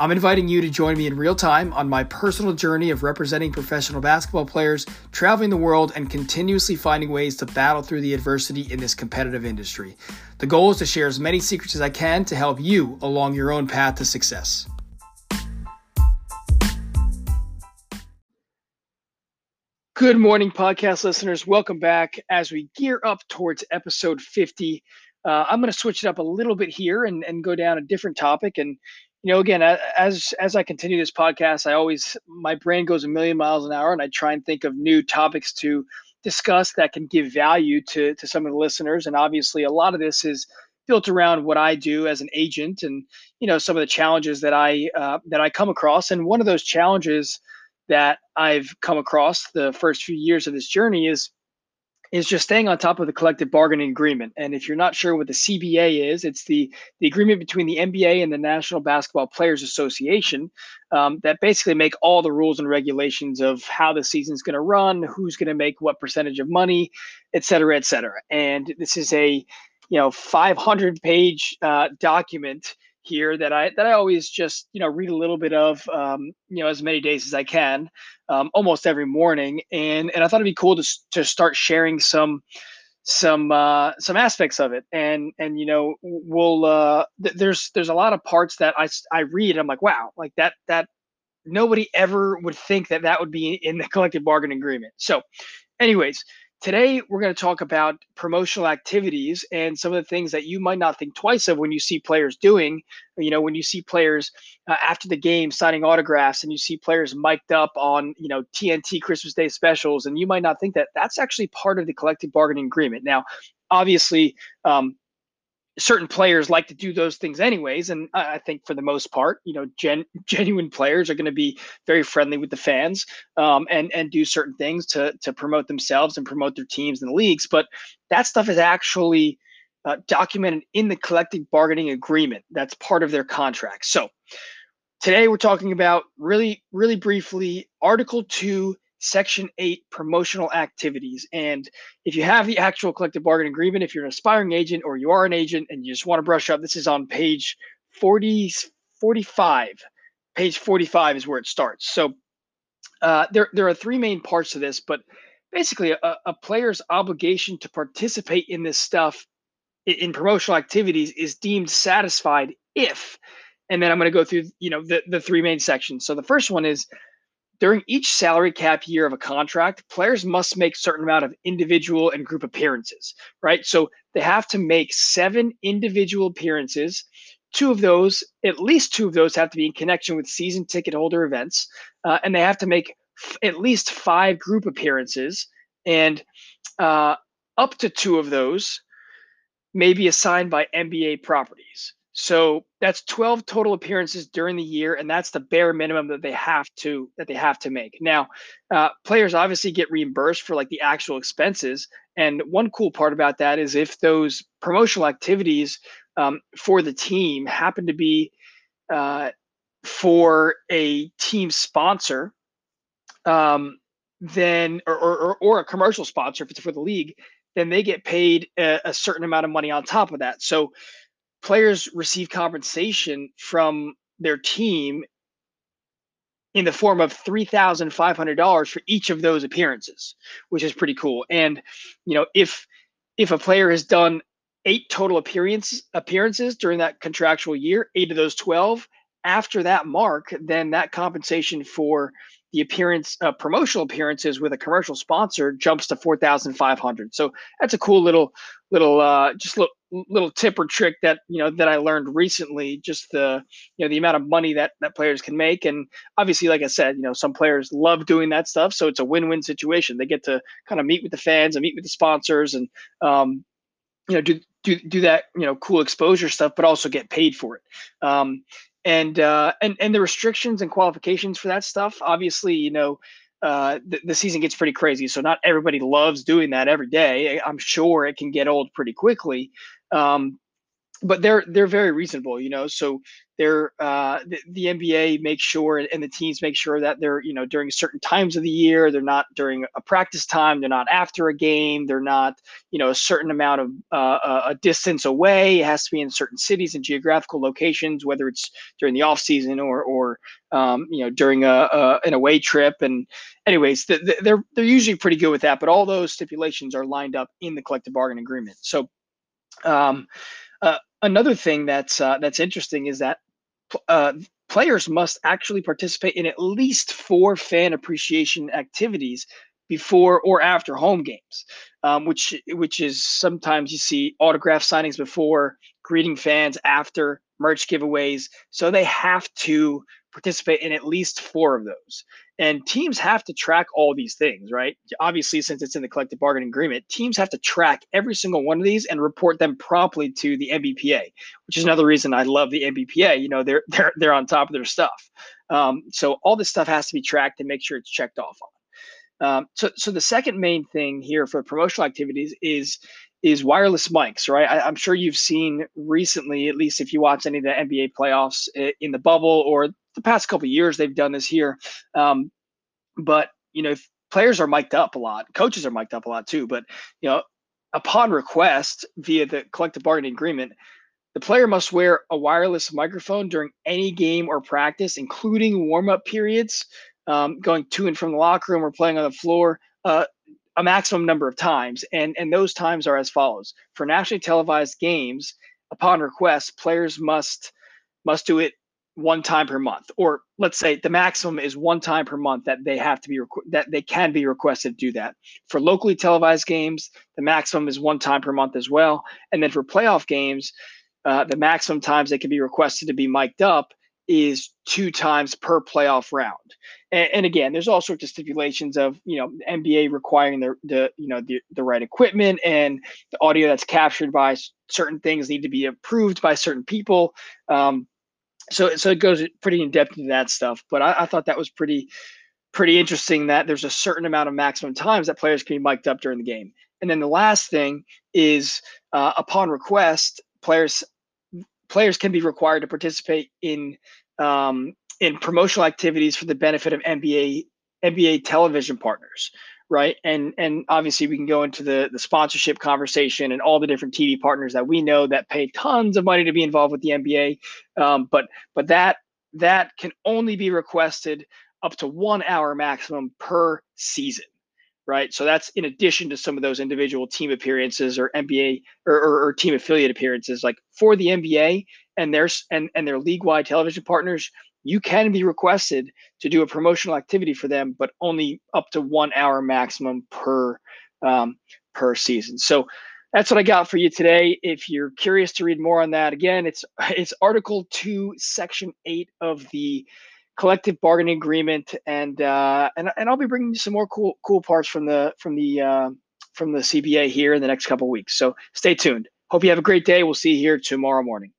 I'm inviting you to join me in real time on my personal journey of representing professional basketball players, traveling the world, and continuously finding ways to battle through the adversity in this competitive industry. The goal is to share as many secrets as I can to help you along your own path to success. Good morning, podcast listeners. Welcome back as we gear up towards episode 50. Uh, I'm going to switch it up a little bit here and, and go down a different topic. And you know, again, as as I continue this podcast, I always my brain goes a million miles an hour, and I try and think of new topics to discuss that can give value to to some of the listeners. And obviously, a lot of this is built around what I do as an agent, and you know, some of the challenges that I uh, that I come across. And one of those challenges that I've come across the first few years of this journey is is just staying on top of the collective bargaining agreement. And if you're not sure what the CBA is, it's the, the agreement between the NBA and the National Basketball Players Association um, that basically make all the rules and regulations of how the season's going to run, who's going to make what percentage of money, et cetera, et cetera. And this is a you know 500 page uh, document here that I that I always just you know read a little bit of um, you know as many days as I can, um, almost every morning, and and I thought it'd be cool to to start sharing some some uh, some aspects of it, and and you know we'll uh, th- there's there's a lot of parts that I I read I'm like wow like that that nobody ever would think that that would be in the collective bargaining agreement. So, anyways, Today, we're going to talk about promotional activities and some of the things that you might not think twice of when you see players doing. You know, when you see players uh, after the game signing autographs and you see players mic'd up on, you know, TNT Christmas Day specials, and you might not think that that's actually part of the collective bargaining agreement. Now, obviously, um, certain players like to do those things anyways and i think for the most part you know gen, genuine players are going to be very friendly with the fans um, and and do certain things to to promote themselves and promote their teams and the leagues but that stuff is actually uh, documented in the collective bargaining agreement that's part of their contract. So today we're talking about really really briefly article 2 Section 8 promotional activities. And if you have the actual collective bargaining agreement, if you're an aspiring agent or you are an agent and you just want to brush up, this is on page 40, 45. Page 45 is where it starts. So uh, there, there are three main parts to this, but basically, a, a player's obligation to participate in this stuff in, in promotional activities is deemed satisfied if, and then I'm going to go through, you know, the, the three main sections. So the first one is during each salary cap year of a contract, players must make certain amount of individual and group appearances, right? So they have to make seven individual appearances. Two of those, at least two of those, have to be in connection with season ticket holder events, uh, and they have to make f- at least five group appearances, and uh, up to two of those may be assigned by NBA properties. So that's 12 total appearances during the year, and that's the bare minimum that they have to that they have to make. Now, uh, players obviously get reimbursed for like the actual expenses, and one cool part about that is if those promotional activities um, for the team happen to be uh, for a team sponsor, um, then or, or or a commercial sponsor if it's for the league, then they get paid a, a certain amount of money on top of that. So players receive compensation from their team in the form of $3,500 for each of those appearances, which is pretty cool. And, you know, if if a player has done eight total appearances appearances during that contractual year, eight of those 12, after that mark, then that compensation for the appearance uh, promotional appearances with a commercial sponsor jumps to 4500 so that's a cool little little uh, just little, little tip or trick that you know that i learned recently just the you know the amount of money that that players can make and obviously like i said you know some players love doing that stuff so it's a win-win situation they get to kind of meet with the fans and meet with the sponsors and um, you know do do do that you know cool exposure stuff but also get paid for it um, and uh, and and the restrictions and qualifications for that stuff. Obviously, you know, uh, the, the season gets pretty crazy, so not everybody loves doing that every day. I'm sure it can get old pretty quickly, um, but they're they're very reasonable, you know. So they're uh, the, the, NBA makes sure and the teams make sure that they're you know during certain times of the year. They're not during a practice time. They're not after a game. They're not you know a certain amount of uh, a distance away. It has to be in certain cities and geographical locations, whether it's during the off season or or um, you know during a, a, an away trip. And anyways, the, the, they're they're usually pretty good with that. But all those stipulations are lined up in the collective bargaining agreement. So. Um, uh, another thing that's uh, that's interesting is that uh, players must actually participate in at least four fan appreciation activities before or after home games, um, which which is sometimes you see autograph signings before, greeting fans after, merch giveaways. So they have to participate in at least four of those. And teams have to track all these things, right? Obviously, since it's in the collective bargaining agreement, teams have to track every single one of these and report them promptly to the NBPA, which is another reason I love the NBPA. You know, they're they're they're on top of their stuff. Um, so all this stuff has to be tracked and make sure it's checked off on. Um, so, so the second main thing here for promotional activities is is wireless mics, right? I, am sure you've seen recently, at least if you watch any of the NBA playoffs eh, in the bubble or the past couple years, they've done this here. Um, but you know, players are mic'd up a lot, coaches are mic'd up a lot too. But you know, upon request via the collective bargaining agreement, the player must wear a wireless microphone during any game or practice, including warm-up periods, um, going to and from the locker room or playing on the floor. Uh, a maximum number of times, and and those times are as follows: for nationally televised games, upon request, players must must do it one time per month or let's say the maximum is one time per month that they have to be requ- that they can be requested to do that. For locally televised games the maximum is one time per month as well. And then for playoff games uh, the maximum times they can be requested to be mic'd up is two times per playoff round. And, and again there's all sorts of stipulations of you know nba requiring the, the you know the, the right equipment and the audio that's captured by certain things need to be approved by certain people. Um, so so it goes pretty in depth into that stuff. But I, I, thought that was pretty pretty interesting that there's a certain amount of maximum times that players can be mic'd up during the game. And then the last thing is uh, upon request, players players can be required to participate in um, in promotional activities for the benefit of NBA NBA television partners right? And and obviously we can go into the the sponsorship conversation and all the different TV partners that we know that pay tons of money to be involved with the NBA. Um, but but that that can only be requested up to one hour maximum per season, right? So that's in addition to some of those individual team appearances or NBA or, or, or team affiliate appearances. Like for the NBA and their and and their league wide television partners, you can be requested to do a promotional activity for them, but only up to one hour maximum per um, per season. So that's what I got for you today. If you're curious to read more on that, again, it's it's Article Two, Section Eight of the collective bargaining agreement, and uh, and and I'll be bringing you some more cool cool parts from the from the uh, from the CBA here in the next couple weeks. So stay tuned. Hope you have a great day. We'll see you here tomorrow morning.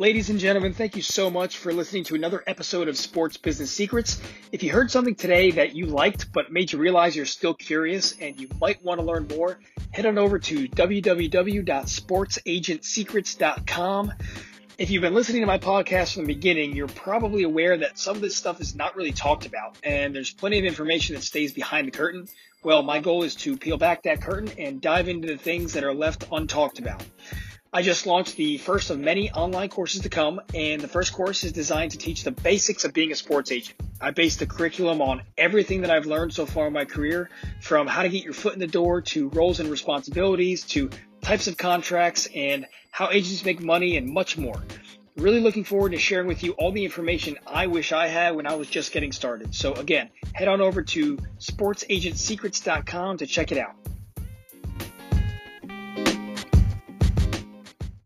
Ladies and gentlemen, thank you so much for listening to another episode of Sports Business Secrets. If you heard something today that you liked but made you realize you're still curious and you might want to learn more, head on over to www.sportsagentsecrets.com. If you've been listening to my podcast from the beginning, you're probably aware that some of this stuff is not really talked about, and there's plenty of information that stays behind the curtain. Well, my goal is to peel back that curtain and dive into the things that are left untalked about. I just launched the first of many online courses to come, and the first course is designed to teach the basics of being a sports agent. I base the curriculum on everything that I've learned so far in my career, from how to get your foot in the door to roles and responsibilities to types of contracts and how agents make money and much more. Really looking forward to sharing with you all the information I wish I had when I was just getting started. So again, head on over to sportsagentsecrets.com to check it out.